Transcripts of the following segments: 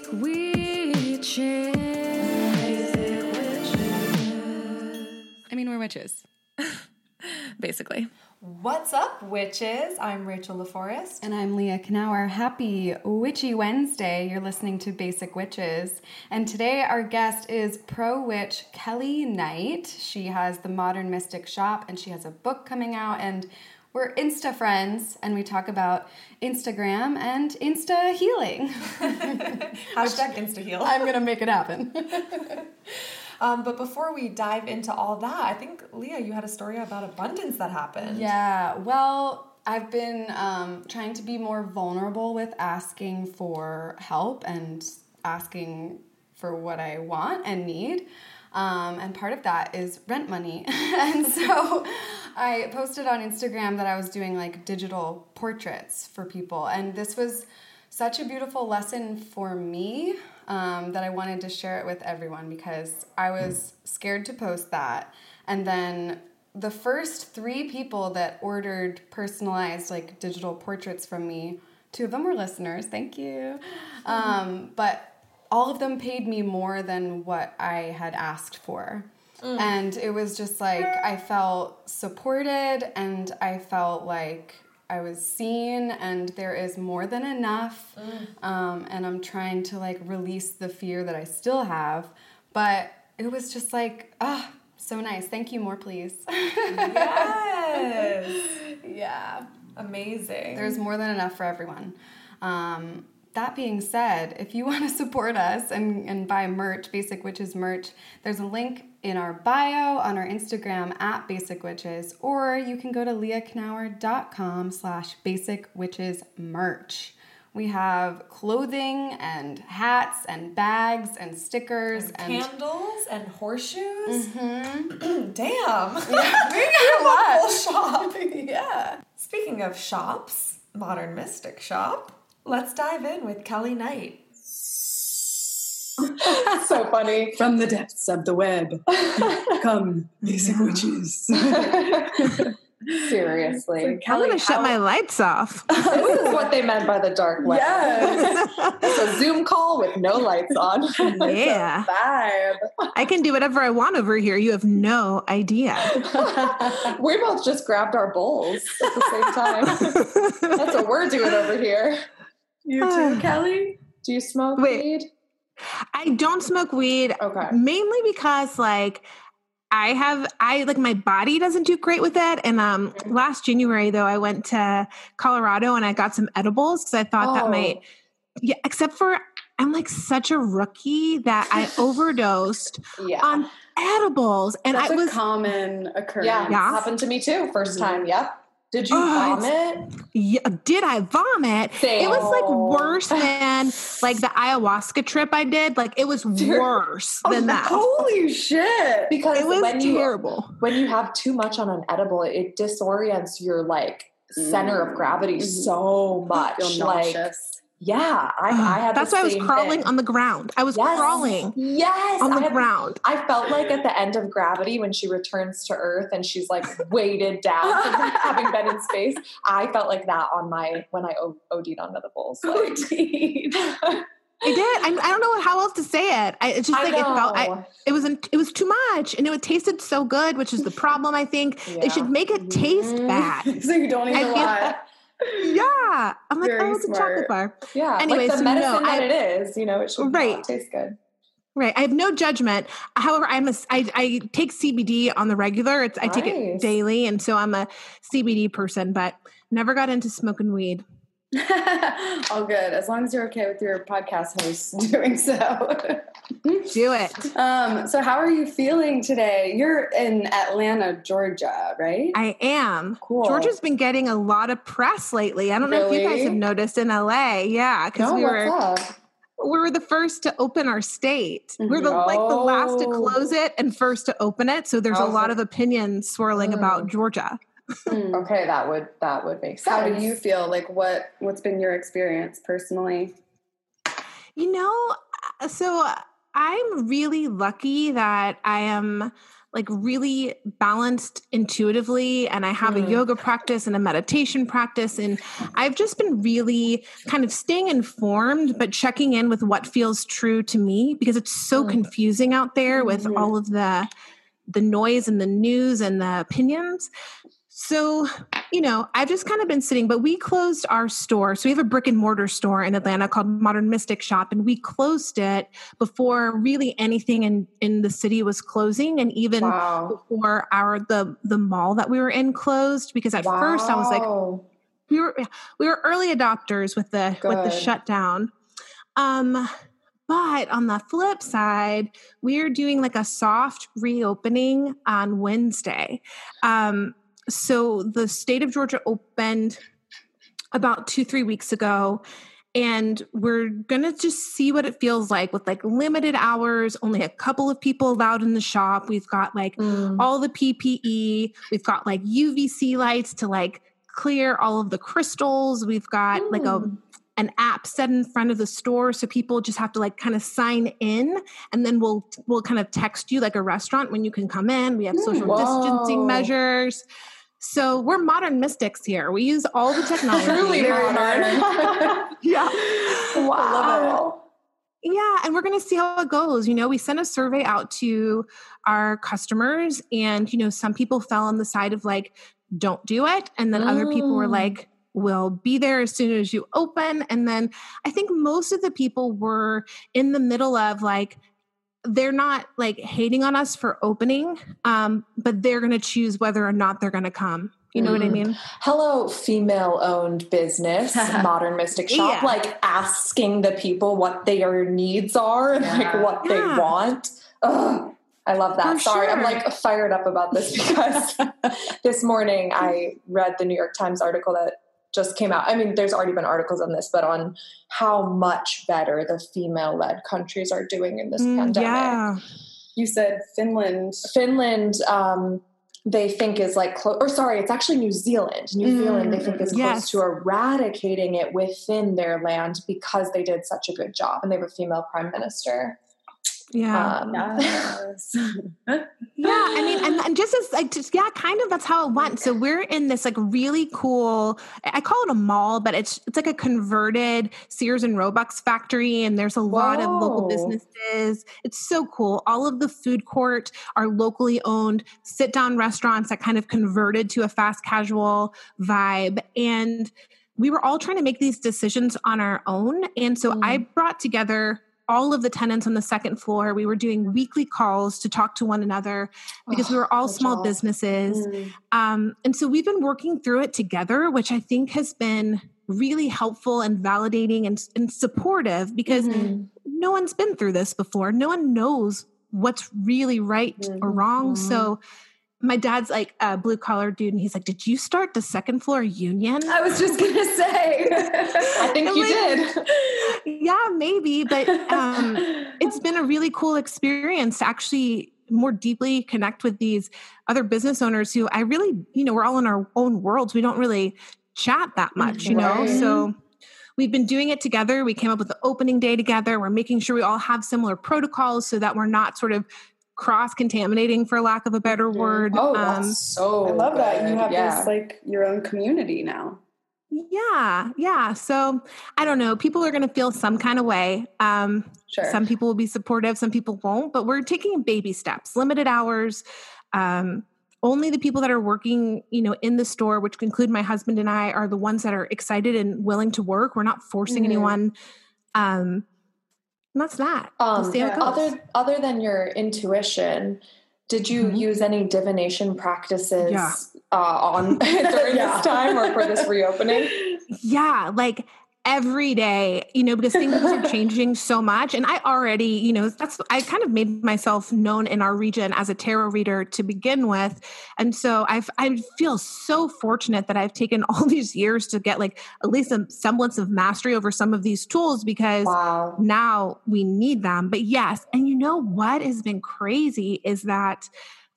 Basic witches. Basic witches. I mean, we're witches. Basically. What's up, witches? I'm Rachel LaForest. And I'm Leah Knauer. Happy Witchy Wednesday. You're listening to Basic Witches. And today our guest is pro witch Kelly Knight. She has the Modern Mystic Shop and she has a book coming out. And we're Insta friends and we talk about Instagram and Insta healing. Hashtag Insta heal. I'm going to make it happen. Um, but before we dive into all that, I think Leah, you had a story about abundance that happened. Yeah, well, I've been um, trying to be more vulnerable with asking for help and asking for what I want and need. Um, and part of that is rent money. and so I posted on Instagram that I was doing like digital portraits for people. And this was such a beautiful lesson for me um, that I wanted to share it with everyone because I was scared to post that. And then the first three people that ordered personalized like digital portraits from me, two of them were listeners, thank you. Um, but all of them paid me more than what I had asked for. Mm. And it was just like I felt supported and I felt like I was seen and there is more than enough. Mm. Um, and I'm trying to like release the fear that I still have. But it was just like, ah, oh, so nice. Thank you more, please. yes. yeah. Amazing. There's more than enough for everyone. Um, that being said, if you want to support us and, and buy merch, Basic Witches merch, there's a link in our bio on our Instagram at Basic Witches, or you can go to leahknauer.com slash basic witches merch. We have clothing and hats and bags and stickers and, and candles and horseshoes. Mm-hmm. Damn. Yeah, we got a lot. shop. yeah. Speaking of shops, Modern Mystic Shop, let's dive in with Kelly Knight. so funny. From the depths of the web come basic witches. Seriously. Like, I'm going to shut my lights off. this is what they meant by the dark web. Yes. it's a Zoom call with no lights on. Yeah. vibe. I can do whatever I want over here. You have no idea. we both just grabbed our bowls at the same time. That's what we're doing over here. You too, Kelly? Do you smoke Wait. weed? I don't smoke weed. Okay. Mainly because like I have I like my body doesn't do great with it. And um Mm-hmm. last January though I went to Colorado and I got some edibles because I thought that Oh. might yeah, except for I'm like such a rookie that I overdosed Yeah. on edibles and That's I a was common occurrence. yeah. Yeah. Happened to me too. 1st time. Yep. Did you Oh, vomit? yeah, did I vomit? Same. It was like worse than like the ayahuasca trip I did. Like it was Dude. worse than that. Holy shit. Because It was when you terrible. when you have too much on an edible, it disorients your like center of gravity Mhm. so much. Like. Yeah, I, I had. That's the why I was crawling thing. on the ground. I was Yes. crawling Yes, on I the had- ground. I felt like at the end of Gravity when she returns to Earth and she's like weighted down from having been in space. I felt like that on my when I OD'd on edibles. Like, I did. I, I don't know how else to say it. I, it's just I like it felt. I, it was it was too much, and it tasted so good, which is the problem. I think Yeah. they should make it taste Mhm. bad. so you don't eat I a lot. Yeah, I'm like, Very oh, it's a chocolate bar. yeah, Anyway, like the so medicine no, that I- it is, you know, it should Right. taste good. Right. I have no judgment. However, I'm a I, I take CBD on the regular. It's I take it daily, and so I'm a CBD person. But never got into smoking weed. All good. As long as you're okay with your podcast host doing so. Do it. um, so how are you feeling today? You're in Atlanta, Georgia, right? I am. Cool. Georgia's been getting a lot of press lately. I don't know if you guys have noticed in LA. Yeah, because No, we were up? we were the first to open our state. We're the like the last to Oh. close it and first to open it. So there's a lot of opinions swirling about Mm. Georgia. Hmm. Okay, that would that would make sense. How do you feel? Like what what's been your experience personally? You know, uh, so I'm really lucky that I am like really balanced intuitively and I have Mm. a yoga practice and a meditation practice and I've just been really kind of staying informed but checking in with what feels true to me because it's so Mm. confusing out there with Mhm. all of the the noise and the news and the opinions. So, you know, I've just kind of been sitting, but we closed our store. So we have a brick and mortar store in Atlanta called Modern Mystic Shop, and we closed it before really anything in, in the city was closing, and even Wow. before our the the mall that we were in closed. Because at first I was like, Wow. we were we were early adopters with the with the shutdown. Um, but on the flip side, we are doing like a soft reopening on Wednesday. Um, so the state of Georgia opened about two, three weeks ago. And we're gonna just see what it feels like with like limited hours, only a couple of people allowed in the shop. We've got like Mm. all the PPE. We've got like UVC lights to like clear all of the crystals. We've got like a Mm. an app set in front of the store so people just have to like kind of sign in and then we'll we'll kind of text you like a restaurant when you can come in. We have social Whoa. distancing measures. So we're modern mystics here. We use all the technology. Truly Very modern. Yeah. Wow. Yeah, and we're going to see how it goes. You know, we sent a survey out to our customers, and, you know, some people fell on the side of like, don't do it. And then other people were Mm. like, we'll be there as soon as you open. And then I think most of the people were in the middle of like, they're not like hating on us for opening, um, but they're going to choose whether or not they're going to come. You know what I Mm. mean? Hello, female owned business, Modern Mystic Shop, Yeah. like asking the people what their needs are and like Yeah. what they want. Ugh, I love that. For Sorry, I'm like fired up about this because this morning I read the New York Times article that just came out. I mean, there's already been articles on this, but on how much better the female led countries are doing in this Mm, pandemic. yeah. You said Finland. Finland, um, they think is like, close, or sorry, it's actually New Zealand. New Mm, Zealand, they think is yes. close to eradicating it within their land because they did such a good job, and they have a female prime minister. Yeah. Um, Yes. Yeah, I mean, and, and just as like, just, yeah, kind of that's how it went. So we're in this like really cool. I I call it a mall, but it's it's like a converted Sears and Roebuck's factory, and there's a lot of local businesses. It's so cool. All of the food court are locally owned sit down restaurants that kind of converted to a fast casual vibe, and we were all trying to make these decisions on our own. And so Mm. I brought together all of the tenants on the second floor. We were doing weekly calls to talk to one another because we Oh, were all small job. businesses. Mm. Um, and so we've been working through it together, which I think has been really helpful and validating and, and supportive because Mhm. no one's been through this before. No one knows what's really right or wrong. So my dad's like a blue collar dude, and he's like, Did you start the second floor union? I was just gonna say. I think I'm you like- did. yeah, maybe. But um, it's been a really cool experience to actually more deeply connect with these other business owners who I really, you know, we're all in our own worlds. We don't really chat that much, you know? Right. So we've been doing it together. We came up with the opening day together. We're making sure we all have similar protocols so that we're not sort of cross contaminating, for lack of a better word. Oh, Um, that's so. I love that you have yeah. this like your own community now. yeah, yeah. So I don't know. People are going to feel some kind of way. Um, Sure. Some people will be supportive, some people won't, but we're taking baby steps, limited hours. Um, only the people that are working, you know, in the store, which include my husband and I, are the ones that are excited and willing to work. We're not forcing Mhm. anyone. Um, and that's that. Um, see how it goes. other other than your intuition, did you Mhm. use any divination practices Yeah. uh, on during Yeah. this time or for this reopening? yeah, like every day, you know, because things are changing so much. And I already, you know, that's, I kind of made myself known in our region as a tarot reader to begin with. And so I've, I feel so fortunate that I've taken all these years to get like at least a semblance of mastery over some of these tools because Wow. now we need them. But yes, and you know what has been crazy is that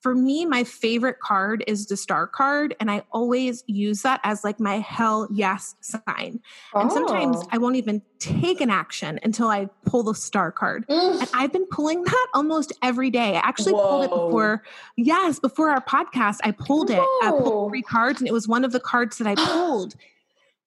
for me, my favorite card is the star card, and I always use that as like my hell yes sign. And sometimes Oh. I won't even take an action until I pull the star card. And I've been pulling that almost every day. I actually pulled it before, yes, before our podcast. I pulled it. I pulled three cards, and it was one of the cards that I pulled.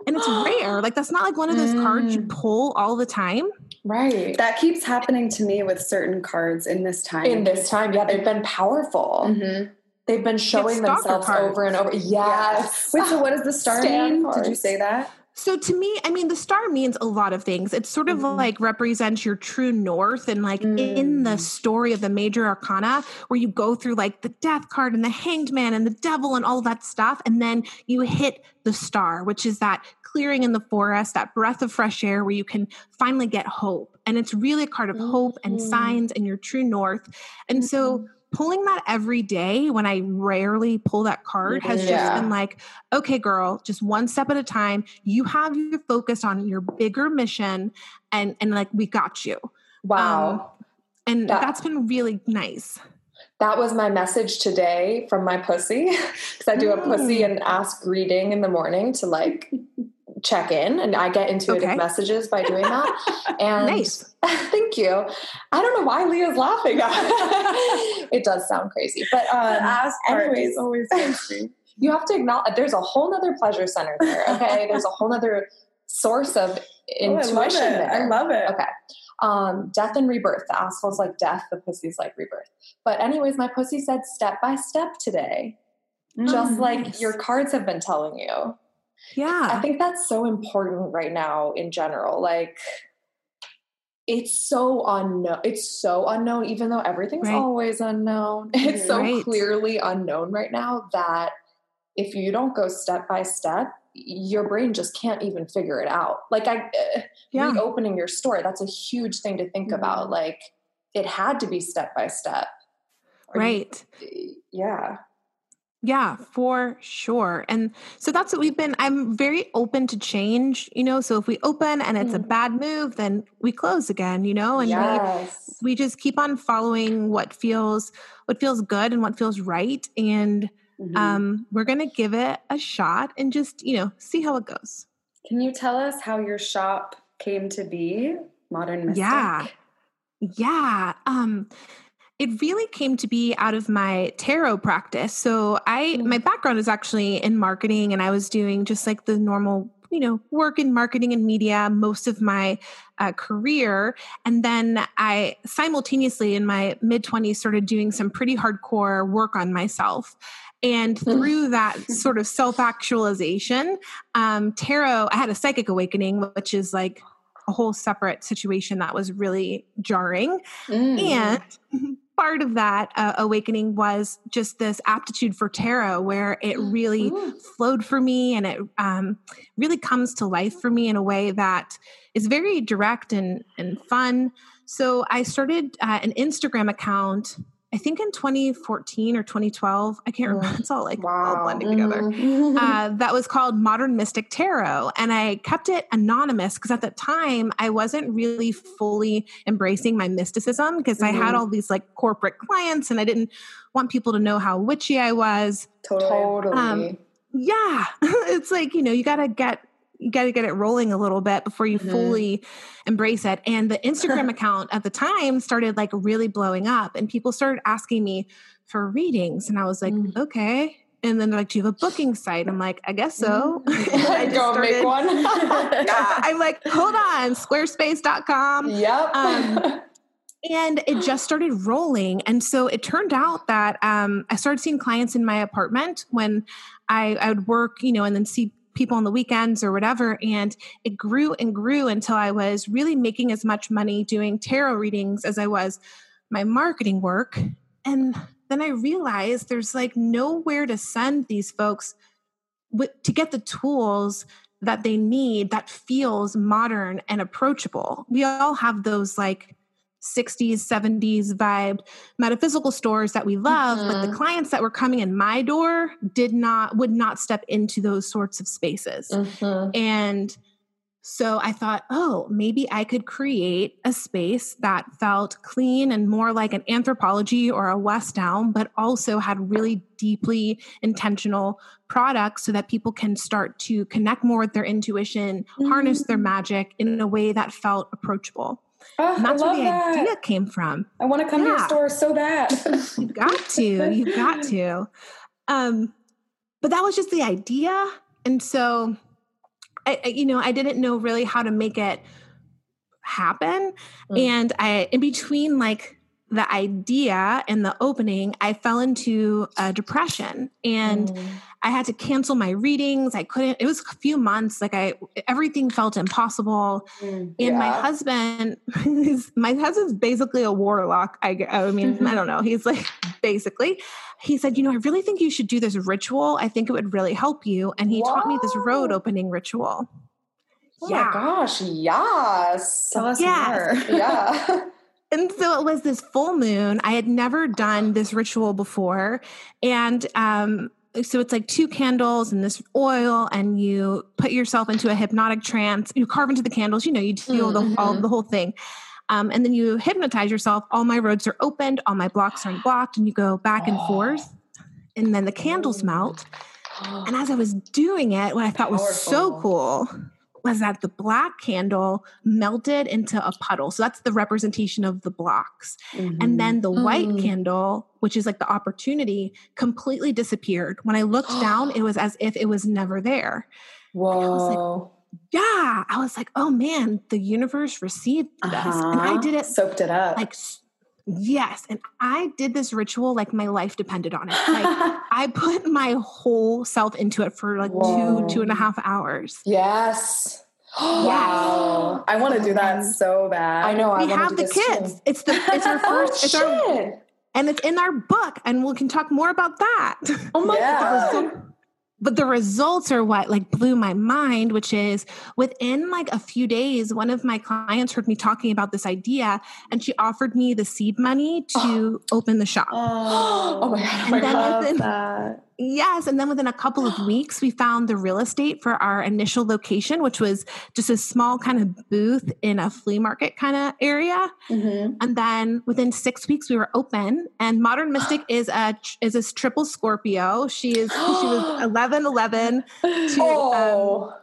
And it's rare. Like that's not like one of those cards you Mm. pull all the time. Right. That keeps happening to me with certain cards in this time. In this time, yeah, they've been powerful. Mhm. They've been showing themselves cards. over and over. Yes. Wait, so what does the star Stand mean? Did you say that? So to me, I mean, the star means a lot of things. It sort of Mhm. like represents your true north and like in the Mm. story of the major arcana where you go through like the death card and the hanged man and the devil and all that stuff. And then you hit the star, which is that clearing in the forest, that breath of fresh air where you can finally get hope. And it's really a card of hope and Mhm. signs and your true north. And so pulling that every day when I rarely pull that card has just been like, okay, girl, just one step at a time. You have your focus on your bigger mission and and like we got you. Wow. Um, and That- that's been really nice. That was my message today from my pussy. Because I do a pussy Mm. and ask greeting in the morning to like check in, and I get intuitive Okay. messages by doing that. And Nice. thank you. I don't know why Leah's laughing. it does sound crazy, but um, anyways, is always you have to acknowledge there's a whole nother pleasure center there. Okay, there's a whole nother source of intuition there. I love it. Okay. Um, death and rebirth. The asshole's like death, the pussy's like rebirth. But anyways, my pussy said step by step today. Just Oh, like nice. your cards have been telling you. I think that's so important right now in general. Like it's so unknown. It's so unknown, even though everything's Right. always unknown. It's so Right. clearly unknown right now that if you don't go step by step, your brain just can't even figure it out. Like I uh, Yeah. reopening your store, that's a huge thing to think about. Like it had to be step by step. Or you- Right. yeah. Yeah, for sure. And so that's what we've been. I'm very open to change, you know. So if we open and it's a Mm. bad move, then we close again, you know, and yes. we we just keep on following what feels what feels good and what feels right. And Mhm. um, we're gonna give it a shot and just, you know, see how it goes. Can you tell us how your shop came to be? Modern Mystic. Yeah. Yeah. Um it really came to be out of my tarot practice. So I my background is actually in marketing and I was doing just like the normal, you know, work in marketing and media most of my uh, career and then I simultaneously in my mid 20s started doing some pretty hardcore work on myself. And through that sort of self actualization, um, tarot, I had a psychic awakening, which is like a whole separate situation that was really jarring. Mm. And part of that uh, awakening was just this aptitude for tarot, where it really flowed for me and it um, really comes to life for me in a way that is very direct and, and fun. So I started uh, an Instagram account. I think in 2014 or 2012. I can't remember. It's all like all blending together uh, that was called Modern Mystic Tarot. And I kept it anonymous because at the time I wasn't really fully embracing my mysticism because I had Mhm. all these like corporate clients and I didn't want people to know how witchy I was. Totally. Totally. Um, Yeah, it's like, you know, you got to get. You got to get it rolling a little bit before you Mhm. fully embrace it. And the Instagram account at the time started like really blowing up, and people started asking me for readings. And I was like, Mm. okay. And then they're like, do you have a booking site? I'm like, I guess so. Mm. I Go make started- one. yeah, I'm like, hold on, squarespace.com. yep. Um, and it just started rolling. And so it turned out that um, I started seeing clients in my apartment when I, I would work, you know, and then see people on the weekends or whatever. And it grew and grew until I was really making as much money doing tarot readings as I was my marketing work. And then I realized there's like nowhere to send these folks to get the tools that they need that feels modern and approachable. We all have those like 60s, 70s vibe metaphysical stores that we love, but the Mhm. clients that were coming in my door did not, would not step into those sorts of spaces. Mhm. And So I thought, oh, maybe I could create a space that felt clean and more like an Anthropologie or a West Elm, but also had really deeply intentional products so that people can start to connect more with their intuition, mm-hmm. harness their magic in a way that felt approachable. Oh, and that's where the that. idea came from. I want to come yeah. to your store so bad. you've got to. You've got to. Um, but that was just the idea. And so, I, I, you know, I didn't know really how to make it happen. Mm. And I, in between like the idea and the opening, I fell into a depression and mm. I had to cancel my readings. I couldn't, it was a few months. Like I, everything felt impossible. Mm, and yeah. my husband, is, my husband's basically a warlock. I, I mean, mm-hmm. I don't know. He's like, basically, he said, you know, I really think you should do this ritual. I think it would really help you. And he Whoa. taught me this road opening ritual. Oh yeah. my gosh. Yes. Tell us yes. more. Yeah. and so it was this full moon. I had never done this ritual before. And um, so it's like two candles and this oil, and you put yourself into a hypnotic trance. You carve into the candles, you know, you feel mm-hmm. the, all, the whole thing. Um, and then you hypnotize yourself. All my roads are opened, all my blocks are unblocked, and you go back and forth. And then the candles melt. And as I was doing it, what I thought was so cool was that the black candle melted into a puddle. So that's the representation of the blocks. Mm-hmm. And then the white mm. candle, which is like the opportunity, completely disappeared. When I looked down, it was as if it was never there. Whoa. yeah. I was like, oh man, the universe received this. Uh-huh. And I did it. Soaked it up. Like Yes. And I did this ritual like my life depended on it. Like I put my whole self into it for like Whoa. two, two and a half hours. Yes. wow. I want to do that so bad. I know. I we have the kids. Too. It's the it's our oh, first oh, it's our and it's in our book and we can talk more about that. Oh my yeah. god but the results are what like blew my mind which is within like a few days one of my clients heard me talking about this idea and she offered me the seed money to oh. open the shop. Oh, oh my god oh and I love within, that Yes. And then within a couple of weeks, we found the real estate for our initial location, which was just a small kind of booth in a flea market kind of area. Mm-hmm. And then within six weeks, we were open. And Modern Mystic is a is a triple Scorpio. She is she was eleven eleven to um, oh. um,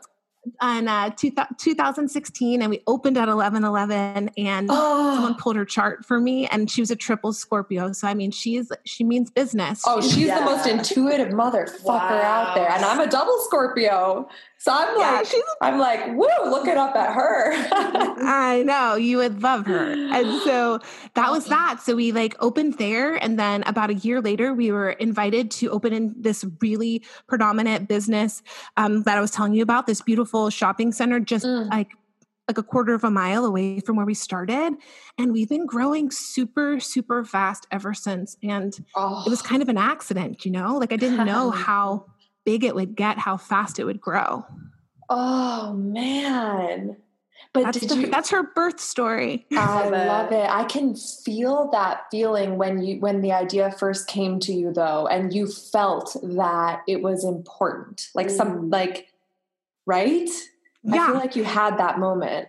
in uh, two, 2016 and we opened at 1111 and oh. someone pulled her chart for me and she was a triple scorpio so i mean she's she means business oh she's yeah. the most intuitive motherfucker wow. out there and i'm a double scorpio so I'm yeah, like, I'm like, woo, look it up at her. I know you would love her. And so that was that. So we like opened there. And then about a year later, we were invited to open in this really predominant business um, that I was telling you about, this beautiful shopping center, just mm. like like a quarter of a mile away from where we started. And we've been growing super, super fast ever since. And oh. it was kind of an accident, you know? Like I didn't know how big it would get, how fast it would grow. Oh man. But that's, the, you, that's her birth story. I love it. I can feel that feeling when you when the idea first came to you though and you felt that it was important. Like mm. some like right? Yeah. I feel like you had that moment.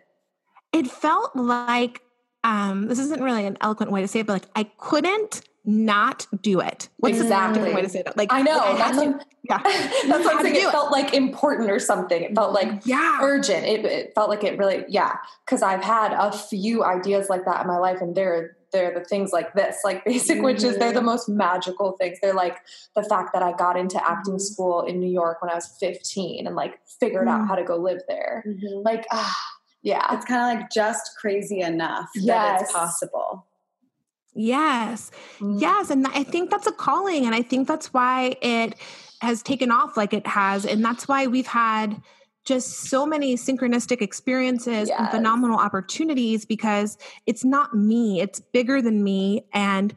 It felt like um this isn't really an eloquent way to say it, but like I couldn't not do it. What's exactly. the way to say that? Like I know like I that's to, yeah, that's what I'm saying. It, it felt like important or something. It felt like yeah urgent. It, it felt like it really yeah. Because I've had a few ideas like that in my life, and they're they're the things like this, like basic mm-hmm. witches. They're the mm-hmm. most magical things. They're like the fact that I got into acting mm-hmm. school in New York when I was 15 and like figured mm-hmm. out how to go live there. Mm-hmm. Like ah. Yeah. It's kind of like just crazy enough yes. that it's possible. Yes. Mm. Yes. And I think that's a calling. And I think that's why it has taken off like it has. And that's why we've had just so many synchronistic experiences yes. and phenomenal opportunities because it's not me, it's bigger than me. And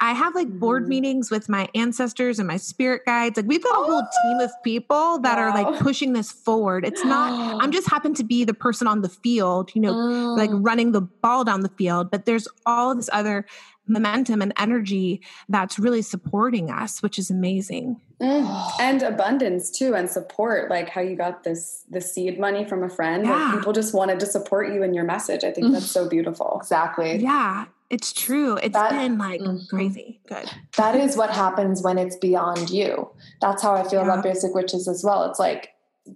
I have like board Mhm. meetings with my ancestors and my spirit guides. Like we've got a whole team of people that are like pushing this forward. It's not I'm just happen to be the person on the field, you know, like Mm. running the ball down the field, but there's all this other momentum and energy that's really supporting us, which is amazing. Mm. And abundance too, and support, like how you got this the seed money from a friend. Yeah. Like people just wanted to support you in your message. I think that's so beautiful. exactly. Yeah, it's true. It's That- been like Mhm. crazy. Good. That is what happens when it's beyond you. That's how I feel Yeah. about basic witches as well. It's like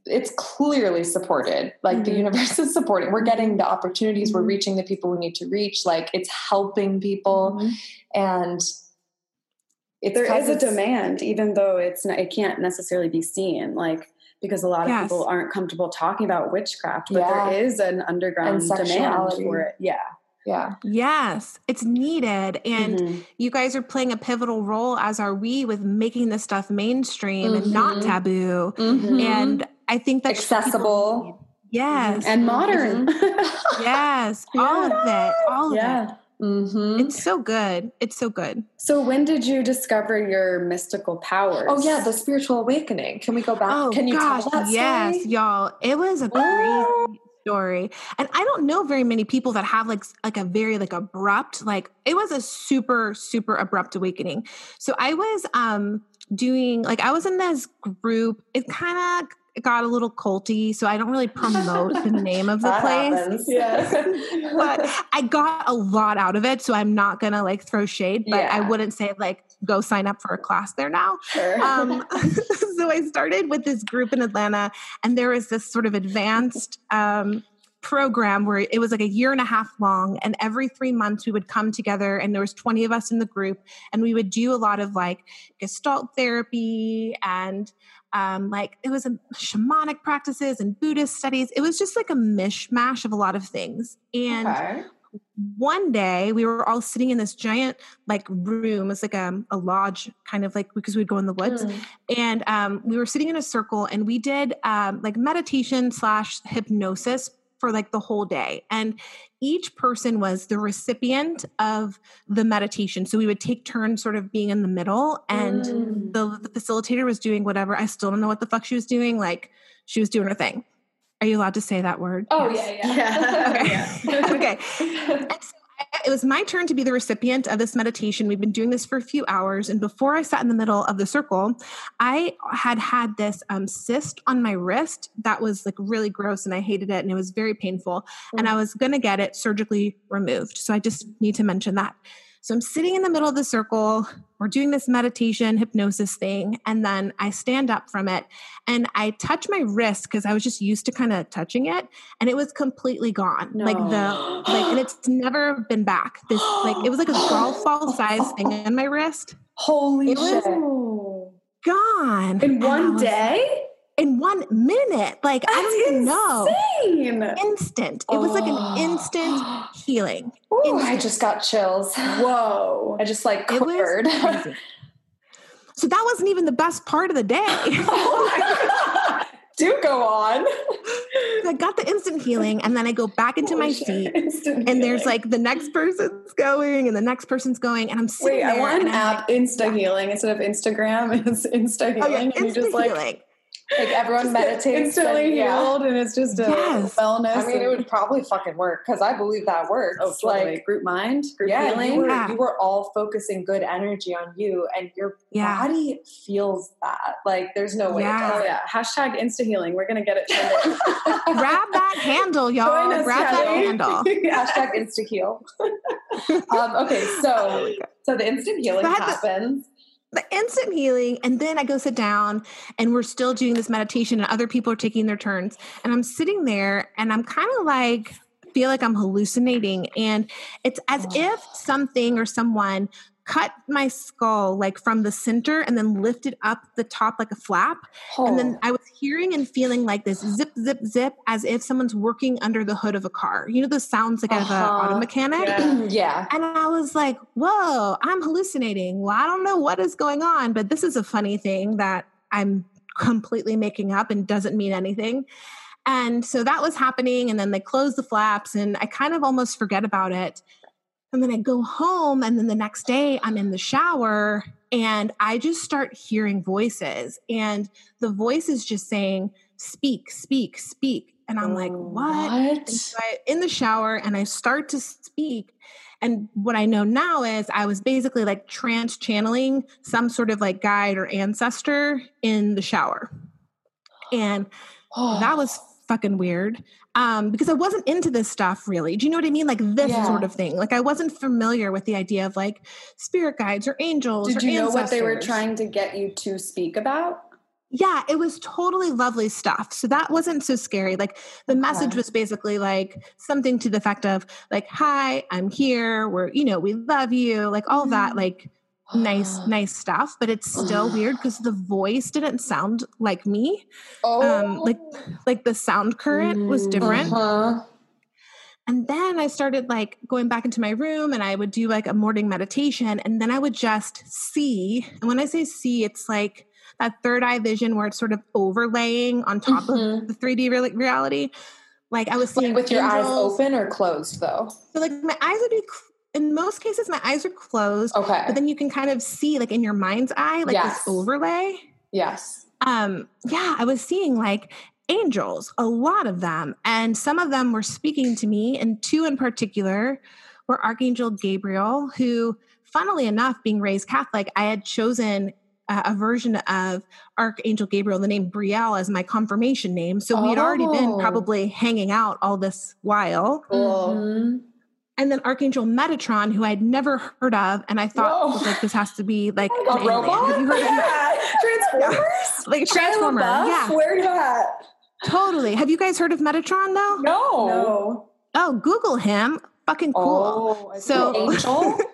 it's clearly supported. Like the Mhm. universe is supporting. We're getting the opportunities. We're Mhm. reaching the people we need to reach. Like it's helping people, and it's there 'cause is a demand, even though it's not, it can't necessarily be seen. Like because a lot of Yes. people aren't comfortable talking about witchcraft, but Yeah. there is an underground demand for it. Yeah. Yeah. Yes, it's needed. And Mhm. you guys are playing a pivotal role, as are we, with making this stuff mainstream and not Mhm. taboo. Mhm. And I think that's Accessible. Yes. and modern. Yes. All of that. All of yeah. it. Mhm. It's so good. It's so good. So when did you discover your mystical powers? Oh yeah, the spiritual awakening. Can we go back? Oh Can you gosh, tell that yes, story? y'all. It was a crazy story. And I don't know very many people that have like like a very like abrupt like it was a super super abrupt awakening. So I was um doing like I was in this group. It kind of got a little culty, so I don't really promote the name of the That place. happens. Yeah. but I got a lot out of it, so I'm not gonna like throw shade, but I wouldn't say like go sign up for a class there now. Sure. Um, so I started with this group in Atlanta, and there was this sort of advanced um, program where it was like a year and a half long, and every three months we would come together, and there was 20 of us in the group, and we would do a lot of like Gestalt therapy and um, like it was a shamanic practices and Buddhist studies. It was just like a mishmash of a lot of things, and Okay. one day we were all sitting in this giant like room it's like a, a lodge kind of like because we'd go in the woods Mm. and um, we were sitting in a circle and we did um, like meditation slash hypnosis for like the whole day and each person was the recipient of the meditation so we would take turns sort of being in the middle and Mm. the, the facilitator was doing whatever i still don't know what the fuck she was doing like she was doing her thing are you allowed to say that word Oh Yes. yeah, yeah. Yeah. okay. And so it was my turn to be the recipient of this meditation. We've been doing this for a few hours. And before I sat in the middle of the circle, I had had this um, cyst on my wrist that was like really gross and I hated it and it was very painful. And I was going to get it surgically removed. So I just need to mention that. So I'm sitting in the middle of the circle. We're doing this meditation hypnosis thing. And then I stand up from it and I touch my wrist because I was just used to kind of touching it. And it was completely gone. Like the, like, and it's never been back. This, like, it was like a golf ball size thing in my wrist. Holy It shit! Gone. In one was- day? In one minute. Like, I don't even know. Insane. Instant. It was like Oh. an instant healing. Ooh, I just got chills. Whoa. I just like It quivered. So that wasn't even the best part of the day. Oh Do go on. I got the instant healing and then I go back into my seat and there's like the next person's going and the next person's going and I'm sitting Wait, there I want an app, Insta Healing, instead of Instagram. It's Insta like, oh yeah, Healing. and you just like healing. Like everyone meditates. instantly and- yeah. healed, and it's just a Yes. wellness. I mean, it would probably fucking work because I believe that works. oh, totally. like, group mind, group yeah, healing. you were, Yeah. you were all focusing good energy on you, and your Yeah. body feels that. Like, there's no way. Yeah. Oh yeah, hashtag Insta Healing. We're gonna get it trending. Grab that handle, y'all. Grab that handle. Hashtag insta heal. um, okay, Oh so so the instant healing So happens. The instant healing and then i go sit down and we're still doing this meditation and other people are taking their turns and i'm sitting there and i'm kind of like feel like i'm hallucinating and it's as if something or someone cut my skull like from the center and then lifted up the top like a flap and then i was hearing and feeling like this zip zip zip as if someone's working under the hood of a car you know those sounds like of an Uh-huh. auto mechanic Yeah. yeah. and I was like, whoa, I'm hallucinating. Well, I don't know what is going on, but this is a funny thing that I'm completely making up and doesn't mean anything. And so that was happening. And then they closed the flaps, and I kind of almost forget about it. And then I go home, and then the next day I'm in the shower and I just start hearing voices. And the voice is just saying, Speak, speak, speak. And I'm like, oh, What? What? So I, in the shower, and I start to speak. And what I know now is I was basically like trans channeling some sort of like guide or ancestor in the shower. And oh. that was fucking weird um, because I wasn't into this stuff really. Do you know what I mean? Like this Yeah. sort of thing. Like I wasn't familiar with the idea of like spirit guides or angels. Did or you know what they were trying to get you to speak about? Yeah, it was totally lovely stuff. So that wasn't so scary. Like the message was basically like something to the effect of like, "Hi, I'm here. We're you know we love you." Like all that like nice nice stuff. But it's still weird because the voice didn't sound like me. Oh. Um, like like the sound current was different. Uh-huh. And then I started like going back into my room and I would do like a morning meditation and then I would just see. And when I say see, it's like that third eye vision where it's sort of overlaying on top Mhm. of the 3D real- reality. Like I was Like seeing with your eyes open or closed though? So like my eyes would be in most cases my eyes are closed, Okay. but then you can kind of see like in your mind's eye like Yes. this overlay yes. um yeah i was seeing like angels a lot of them and some of them were speaking to me and two in particular were archangel gabriel who funnily enough being raised catholic i had chosen uh, a version of archangel gabriel the name brielle as my confirmation name so we had already been Oh. probably hanging out all this while Cool. Mhm. And then archangel metatron who i'd never heard of and i thought was like this has to be like A robot? Have you heard of him? Transformers? like a transformer yeah Where you at? Totally. Have you guys heard of Metatron though? No. No. Oh, Google him. Fucking cool. Oh, So- angel.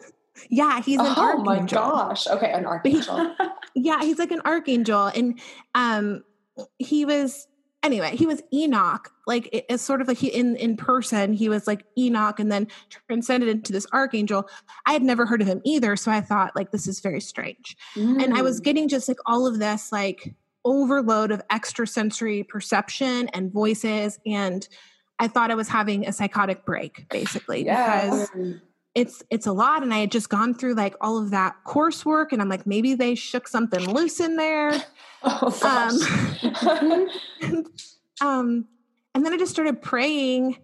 Yeah, he's an oh my gosh. Okay, an archangel. Yeah, he's like an archangel, and um, he was anyway. He was Enoch. Like it- it's sort of like he in in person. He was like Enoch, and then transcended into this archangel. I had never heard of him either, so I thought like this is very strange. and I Mm. was getting just like all of this like overload of extrasensory perception and voices and I thought I was having a psychotic break basically Yeah. because it's it's a lot and I had just gone through like all of that coursework and I'm like maybe they shook something loose in there. Oh, um, um and then I just started praying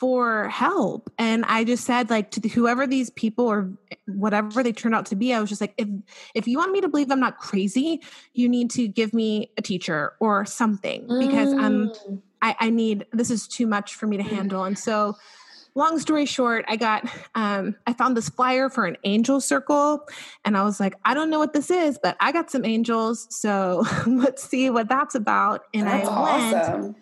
for help and I just said like to the, whoever these people or whatever they turned out to be I was just like if if you want me to believe I'm not crazy you need to give me a teacher or something because I'm Mm. I, I need this is too much for me to handle and so long story short i got um, i found this flyer for an angel circle and i was like i don't know what this is but i got some angels so let's see what that's about and That's i went awesome.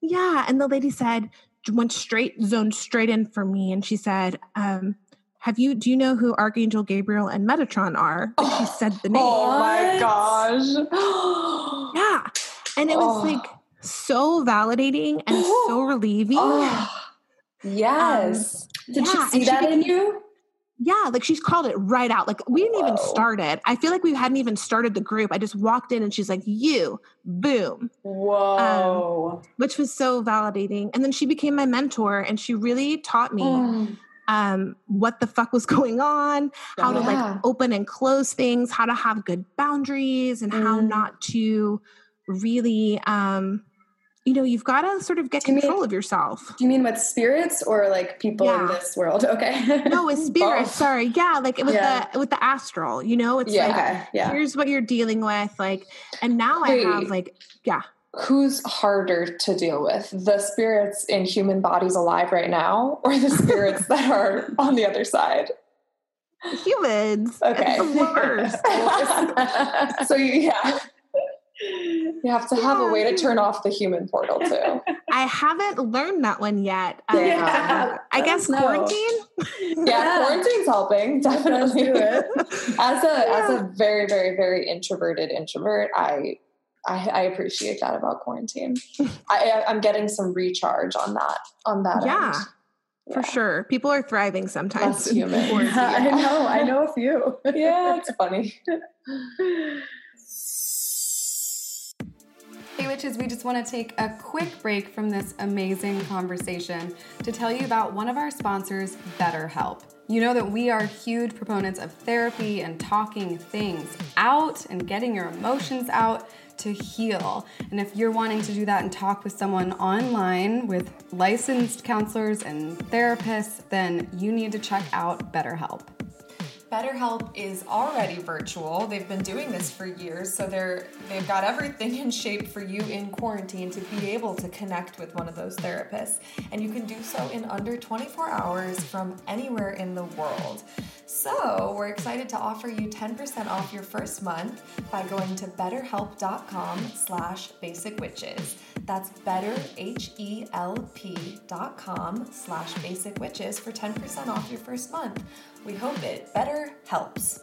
yeah and the lady said went straight zoned straight in for me and she said um, have you do you know who archangel gabriel and metatron are and she said the name Oh my What? gosh. yeah and it was Oh. like so validating and so relieving Oh, yes. Did yeah, she see and that be- in you? Yeah, like she's called it right out. Like we didn't even start it. I feel like we hadn't even started the group. I just walked in and she's like, "You, boom," Whoa. which was so validating. And then she became my mentor, and she really taught me Mm. um, what the fuck was going on, how to like open and close things, how to have good boundaries, and how Mm. not to really, um, you know, you've got to sort of get Do you mean- control of yourself. Do you mean with spirits or like people in this world? Okay. No, with spirits. Both. Sorry, yeah, like with Yeah. the with the astral. You know, it's Yeah. like. Yeah. here's what you're dealing with like and now i have like yeah Who's harder to deal with? The spirits in human bodies alive right now or the spirits that are on the other side? humans Okay. it's the worst so you, yeah. You have to have a way to turn off the human portal too. i haven't learned that one yet Um, Yeah. i guess us know. quarantine Yeah, quarantine's helping, definitely. as a as a very, very, very introverted introvert, I I, I appreciate that about quarantine. I, I- I'm getting some recharge on that. On that, Yeah, end. for Yeah. sure people are thriving sometimes That's human. quarantine. I know. I know a few. Yeah, it's funny. Hey, witches, we just want to take a quick break from this amazing conversation to tell you about one of our sponsors, BetterHelp. You know that we are huge proponents of therapy and talking things out and getting your emotions out to heal. And if you're wanting to do that and talk with someone online with licensed counselors and therapists, then you need to check out BetterHelp. BetterHelp is already virtual. They've been doing this for years, so they're they've got everything in shape for you in quarantine to be able to connect with one of those therapists. And you can do so in under 24 hours from anywhere in the world. So, we're excited to offer you 10% off your first month by going to betterhelp.com slash basicwitches. That's betterhelp.com slash basicwitches for 10% off your first month. We hope it better helps.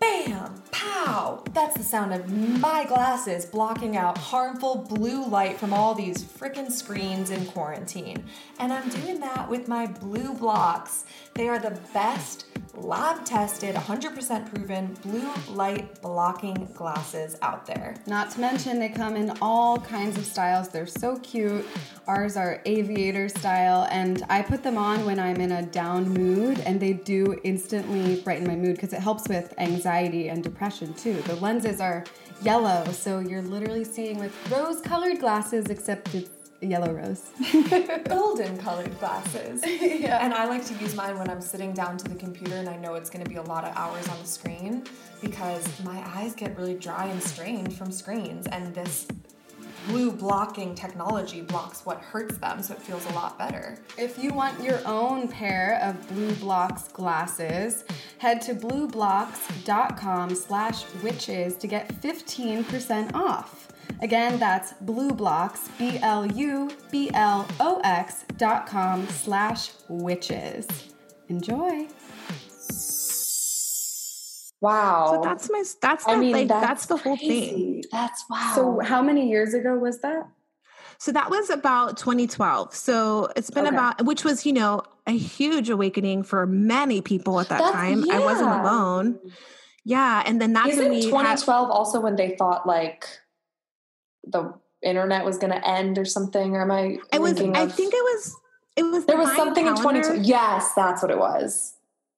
Bam! Pow! That's the sound of my glasses blocking out harmful blue light from all these frickin' screens in quarantine. And I'm doing that with my BLUblox. They are the best lab tested, 100% proven blue light blocking glasses out there. Not to mention, they come in all kinds of styles. They're so cute. Ours are aviator style, and I put them on when I'm in a down mood, and they do instantly brighten my mood because it helps with anxiety and depression too. The lenses are yellow, so you're literally seeing with rose colored glasses, except it's yellow rose. Golden colored glasses. yeah. And I like to use mine when I'm sitting down to the computer and I know it's going to be a lot of hours on the screen because my eyes get really dry and strained from screens, and this blue blocking technology blocks what hurts them, so it feels a lot better. If you want your own pair of BLUblox glasses, head to blublox.com slash witches to get 15% off. Again, that's BLUblox, B-L-U-B-L-O-X dot com slash witches. Enjoy. Wow. So that's my that's I the, mean, like that's, that's the whole thing. That's wow. So, how many years ago was that? So that was about 2012. So it's been Okay. about which was, you know, a huge awakening for many people at that That's- time. I wasn't alone. Yeah, and then that's Isn't when we had 2012 also when they thought like the internet was going to end or something? Or am I? I was thinking I think it was it was there the was something in calendar. 2012. Yes, that's what it was.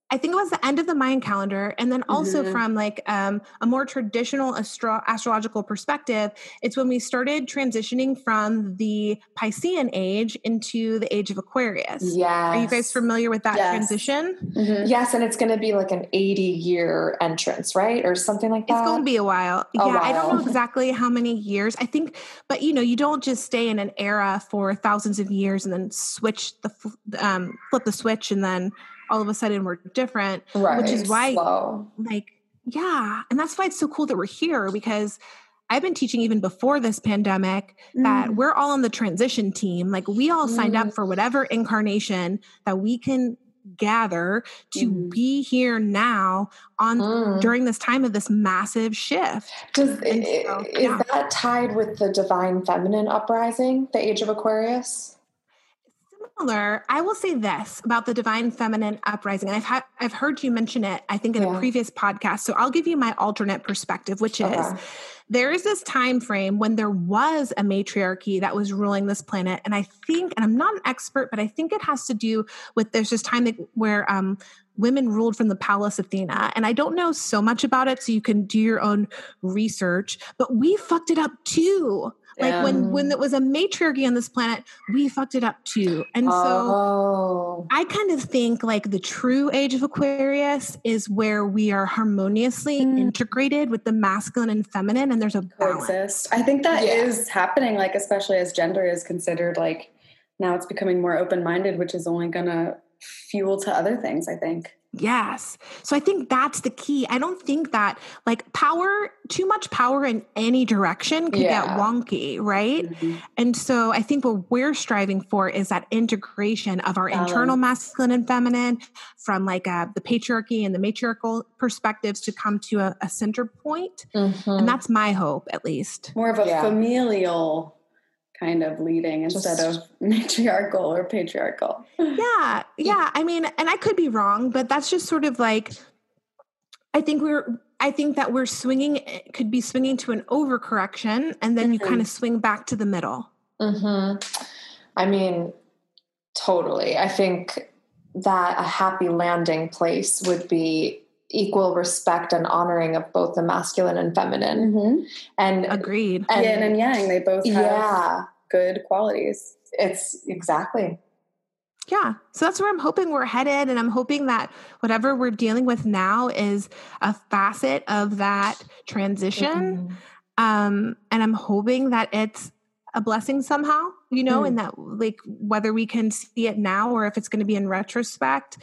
I think it was the end of the Mayan calendar, and then also Mhm. from like um, a more traditional astro- astrological perspective, it's when we started transitioning from the Piscean age into the age of Aquarius. Yeah, Are you guys familiar with that Yes. transition? Mhm. Yes, and it's going to be like an 80 year entrance, right? Or something like that. It's going to be a while. A yeah, I don't know exactly how many years. I think, but you know, you don't just stay in an era for thousands of years and then switch the um, flip the switch and then all of a sudden we're different. right. which is why- Slow. Like, yeah, and that's why it's so cool that we're here because I've been teaching even before this pandemic that Mm. we're all on the transition team. Like, we all signed Mm. up for whatever incarnation that we can gather to Mhm. be here now on Mm. during this time of this massive shift. Does, so, is yeah. that tied with the divine feminine uprising, the age of Aquarius? Similar, I will say this about the divine feminine uprising, and I've had I've heard you mention it. I think in Yeah. a previous podcast. So I'll give you my alternate perspective, which is there is this time frame when there was a matriarchy that was ruling this planet, and I think, and I'm not an expert, but I think it has to do with there's this time that, where um, women ruled from the Palace Athena, and I don't know so much about it, so you can do your own research. But we fucked it up too. Like when when there was a matriarchy on this planet, we fucked it up too. And so oh. I kind of think like the true age of Aquarius is where we are harmoniously Mm. integrated with the masculine and feminine, and there's a balance. coexist. I think that is Yeah. happening, like especially as gender is considered like now it's becoming more open minded, which is only gonna fuel to other things, I think. Yes. So I think that's the key. I don't think that like power, too much power in any direction could Yeah. get wonky, right? And so I think what we're striving for is that integration of our internal masculine and feminine from like uh, the patriarchy and the matriarchal perspectives to come to a, a center point. Mhm. And that's my hope, at least. More of a Yeah. familial kind of leading instead Just- of matriarchal or patriarchal. Yeah. Yeah. I mean, and I could be wrong, but that's just sort of like, I think we're, I think that we're swinging, could be swinging to an overcorrection and then you Mhm. kind of swing back to the middle. hmm I mean, totally. I think that a happy landing place would be equal respect and honoring of both the masculine and feminine. Mm-hmm. And Agreed. and Yin and yang, they both have yeah, good qualities. it's exactly. Yeah. So that's where I'm hoping we're headed. And I'm hoping that whatever we're dealing with now is a facet of that transition. Mhm. Um, and I'm hoping that it's a blessing somehow, you know, Mm. and that like whether we can see it now or if it's going to be in retrospect.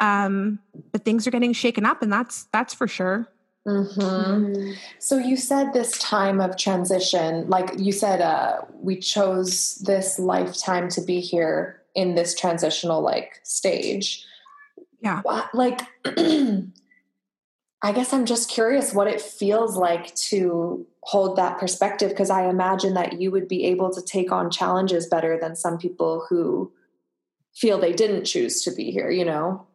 Um, but things are getting shaken up and that's that's for sure. Mhm. So you said this time of transition, like you said, uh, we chose this lifetime to be here in this transitional like stage. Yeah. Like, I guess I'm just curious what it feels like to hold that perspective because I imagine that you would be able to take on challenges better than some people who feel they didn't choose to be here, you know?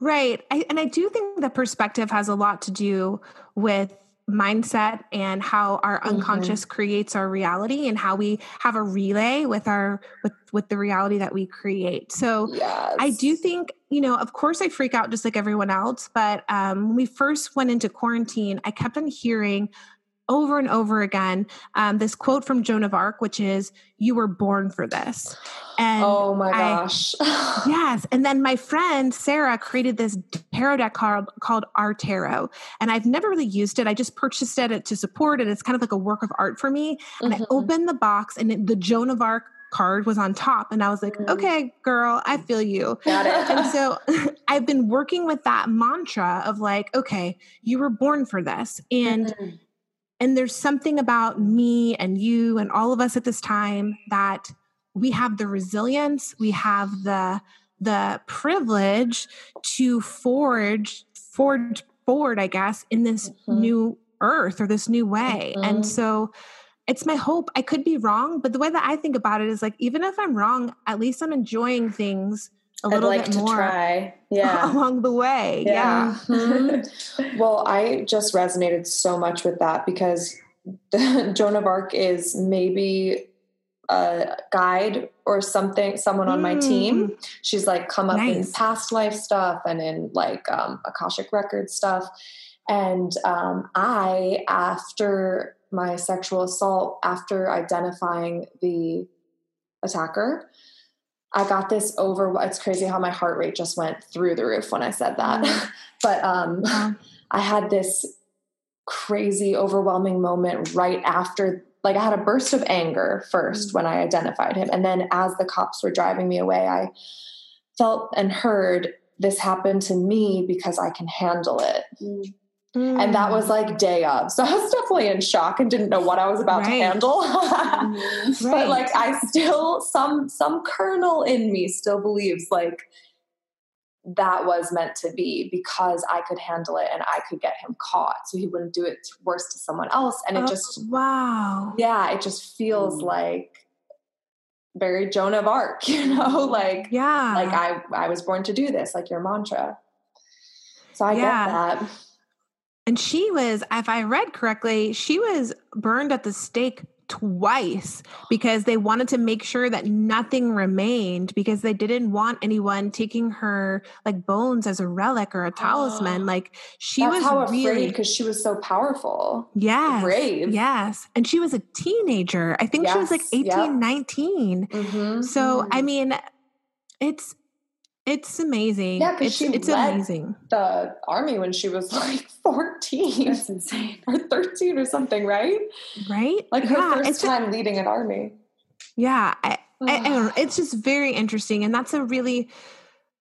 Right. I, and I do think the perspective has a lot to do with mindset and how our unconscious creates our reality and how we have a relay with our with with the reality that we create. So Yes. I do think, you know, of course I freak out just like everyone else, but um, when we first went into quarantine, I kept on hearing over and over again um, this quote from Joan of Arc, which is, You were born for this. And oh my I- gosh. Yes. And then my friend Sarah created this tarot deck called, called Our Tarot. And I've never really used it. I just purchased it to support it. It's kind of like a work of art for me. And I Mhm. opened the box and it, the Joan of Arc card was on top. And I was like, Mm. okay, girl, I feel you. Got it. And so I've been working with that mantra of like, okay, you were born for this. And Mhm. And there's something about me and you and all of us at this time that we have the resilience, we have the the privilege to forge forge forward, I guess, in this Mhm. new earth or this new way. Mhm. And so it's my hope. I could be wrong, but the way that I think about it is like even if I'm wrong, at least I'm enjoying things a I'd little like bit to more try. Yeah. along the way. Yeah. Mhm. well, I just resonated so much with that because the, Joan of Arc is maybe a guide or something, someone on my team. She's like come up in Nice. past life stuff and in like um, Akashic record stuff. And um, I, after my sexual assault, after identifying the attacker, I got this over. It's crazy how my heart rate just went through the roof when I said that. Mm. but um, Wow. I had this crazy, overwhelming moment right after. Like I had a burst of anger first mm. when I identified him, and then as the cops were driving me away, I felt and heard this happened to me because I can handle it. Mm. Mm. And that Mm. was like day of. So I was definitely in shock and didn't know what I was about to handle. Mhm. but like I still some some kernel in me still believes like that was meant to be because I could handle it and I could get him caught so he wouldn't do it worse to someone else. And it Oh, just wow. yeah, it just feels Mm. like very Joan of Arc, you know, like Yeah. like I I was born to do this, like your mantra. So I Yeah. get that. And she was, if I read correctly, she was burned at the stake twice because they wanted to make sure that nothing remained because they didn't want anyone taking her like bones as a relic or a talisman. like she was how afraid really because she was so powerful. yes, brave. Yes. And she was a teenager. I think she was like Yes, 18, yep. 19. Mm-hmm. So I mean, it's it's amazing. Yeah, 'cause it's, she it's led- amazing. the army when she was like 14 That's insane. or 13 or something, right? Right? Like her Yeah, first it's- time leading an army. Yeah, I, I, I don't know. It's just very interesting, and that's a really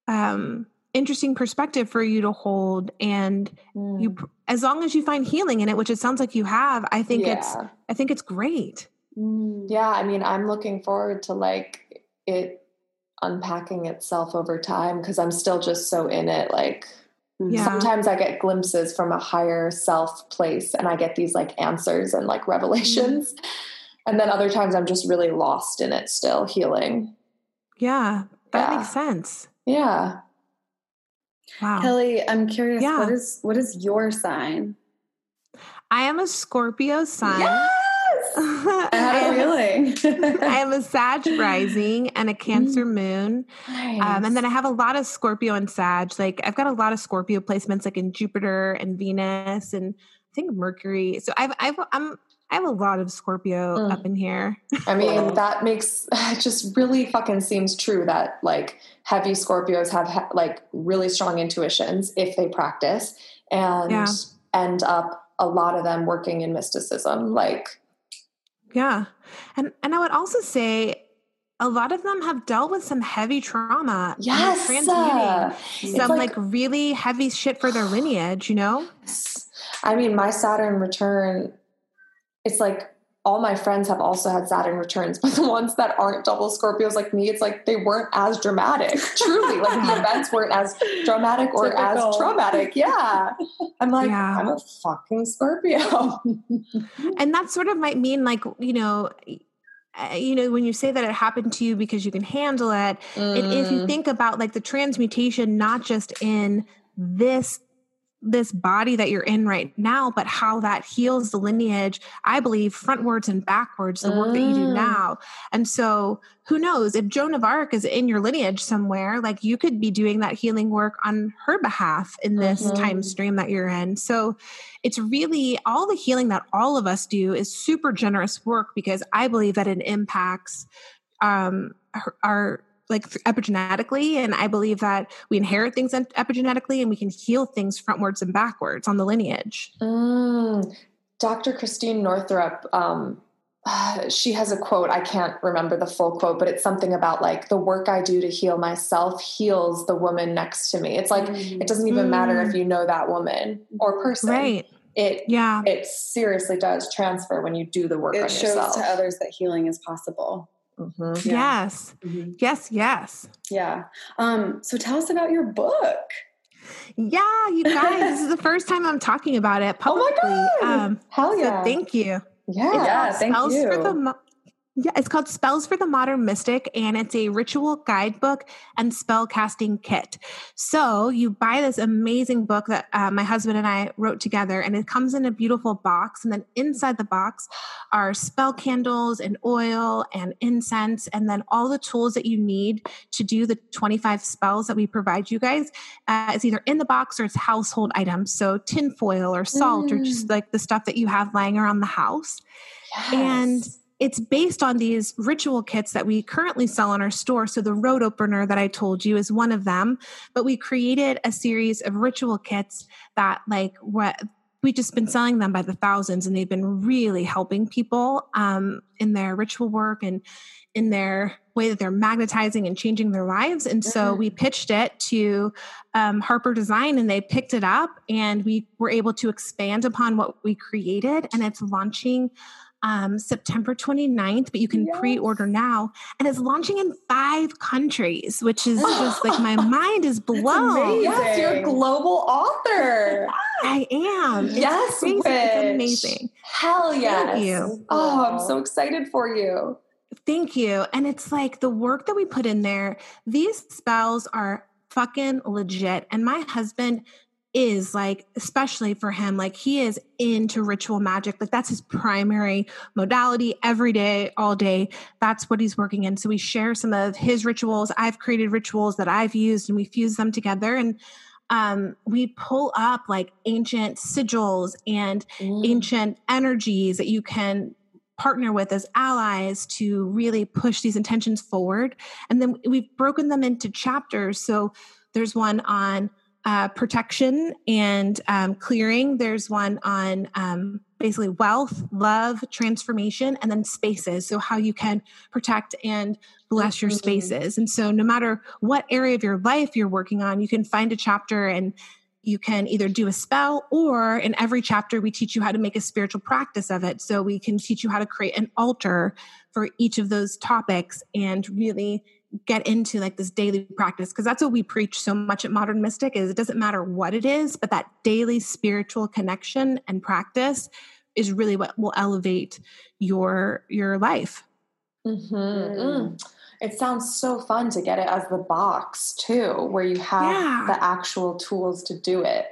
um, interesting perspective for you to hold. And Mm. you, as long as you find healing in it, which it sounds like you have, I think it's. I think it's great. Mm. yeah, I mean, I'm looking forward to like it unpacking itself over time because I'm still just so in it. Like Yeah. sometimes I get glimpses from a higher self place and I get these like answers and like mm-hmm. revelations. And then other times I'm just really lost in it still healing. Yeah, that Yeah. makes sense. Yeah. Wow. Kelly, I'm curious. Yeah. What is what is your sign? I am a Scorpio sign. Yes. I had a. I have a Sag rising and a Cancer moon. Nice. Um, and then I have a lot of Scorpio and Sag. Like I've got a lot of Scorpio placements, like in Jupiter and Venus, and I think Mercury. So I've I've I'm I have a lot of Scorpio Mm. up in here. I mean, that makes it just really fucking seems true that like heavy Scorpios have ha- like really strong intuitions if they practice and Yeah. end up a lot of them working in mysticism. Like, Yeah. And and I would also say a lot of them have dealt with some heavy trauma. yes, transmuting it's some like- like, really heavy shit for their lineage, you know? I mean, my Saturn return, it's like all my friends have also had Saturn returns, but the ones that aren't double Scorpios like me, it's like they weren't as dramatic. Truly, like the events weren't as dramatic or Typical. as traumatic. Yeah. I'm like, Yeah. I'm a fucking Scorpio. and that sort of might mean like you know uh, you know when you say that it happened to you because you can handle it it if you Mm. think about like the transmutation not just in this this body that you're in right now but how that heals the lineage i believe frontwards and backwards the work that you do Mm. now and so who knows if joan of arc is in your lineage somewhere like you could be doing that healing work on her behalf in this Mhm. time stream that you're in so it's really all the healing that all of us do is super generous work because I believe that it impacts um, our like epigenetically, and I believe that we inherit things epigenetically, and we can heal things frontwards and backwards on the lineage. Mm. Dr. Christiane Northrup, um, she has a quote. I can't remember the full quote, but it's something about like the work I do to heal myself heals the woman next to me. It's like it doesn't even matter if you know that woman or person. Right? It Yeah. it seriously does transfer when you do the work on it shows yourself. to others that healing is possible. Mhm. Yeah. Yes. Mhm. Yes. Yes. Yeah. Um, so tell us about your book. Yeah, you guys, this is the first time I'm talking about it Oh my publicly. God. Um, Hell so yeah! thank you. yeah. Yeah, thank you. For the yeah, it's called Spells for the Modern Mystic, and it's a ritual guidebook and spell casting kit. So you buy this amazing book that uh, my husband and I wrote together, and it comes in a beautiful box. And then inside the box are spell candles and oil and incense, and then all the tools that you need to do the 25 spells that we provide you guys. Uh, it's either in the box or it's household items. So tinfoil or salt or just like the stuff that you have lying around the house. And Yes. It's based on these ritual kits that we currently sell in our store. So the road opener that I told you is one of them. But we created a series of ritual kits that like what we've just been selling them by the thousands and they've been really helping people um, in their ritual work and in their way that they're magnetizing and changing their lives. And so we pitched it to um, Harper Design and they picked it up and we were able to expand upon what we created. And it's launching um, September 29th, but you can pre order now. And it's launching in five countries, which is just like my mind is blown. yes, you're a global author. I am. It's Yes, crazy. witch. It's amazing. Hell yes. Thank you. Oh, I'm so excited for you. Thank you. And it's like the work that we put in there, these spells are fucking legit. And my husband is like, especially for him, like he is into ritual magic. Like that's his primary modality every day, all day. That's what he's working in. So we share some of his rituals. I've created rituals that I've used and we fuse them together. And um, we pull up like ancient sigils and ancient energies that you can partner with as allies to really push these intentions forward. And then we've broken them into chapters. So there's one on uh, protection and um, clearing, there's one on um, basically wealth, love, transformation, and then spaces. So, how you can protect and bless your Mhm. spaces. And so, no matter what area of your life you're working on, you can find a chapter and you can either do a spell or in every chapter we teach you how to make a spiritual practice of it so we can teach you how to create an altar for each of those topics and really get into like this daily practice because that's what we preach so much at modern mystic is it doesn't matter what it is but that daily spiritual connection and practice is really what will elevate your your life Mhm. Mm. It sounds so fun to get it as the box too, where you have Yeah. the actual tools to do it.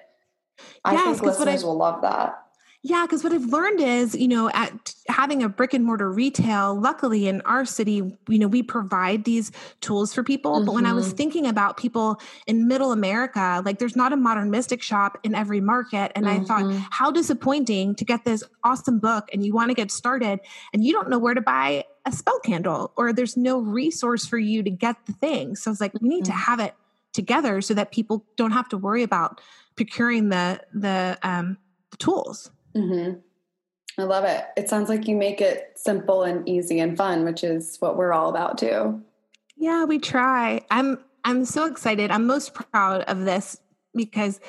I Yes, think 'cause what I- listeners will love that. Yeah, because what I've learned is, you know, at having a brick and mortar retail, luckily in our city, you know, we provide these tools for people. Mm-hmm. But when I was mm-hmm. thinking about people in middle America, like there's not a modern mystic shop in every market. And mm-hmm. I thought, mm-hmm. how disappointing to get this awesome book and you want to get started and you don't know where to buy a spell candle or there's no resource for you to get the thing. So it's like, we need to mm-hmm. have it together so that people don't have to worry about procuring the, the, um, the tools. Mm-hmm. I love it. It sounds like you make it simple and easy and fun, which is what we're all about too. Yeah, we try. I'm I'm so excited. I'm most proud of this because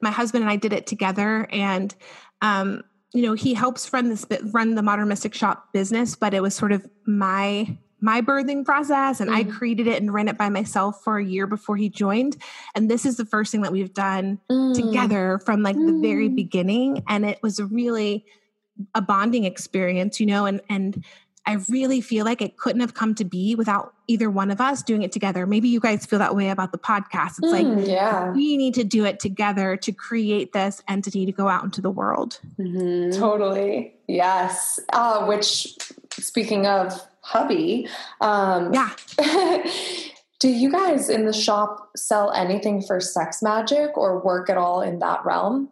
my husband and I did it together and um you know, he helps run this run the Modern Mystic Shop business, but it was sort of my my birthing process and mm. I created it and ran it by myself for a year before he joined. And this is the first thing that we've done mm. together from like mm. the very mm. beginning. And it was a really a bonding experience, you know, and and I really feel like it couldn't have come to be without either one of us doing it together. Maybe you guys feel that way about the podcast. It's like, mm, yeah, we need to do it together to create this entity to go out into the world. Mm-hmm. Totally. Yes. Uh, which, speaking of hubby. Um, yeah. do you guys in the shop sell anything for sex magic or work at all in that realm?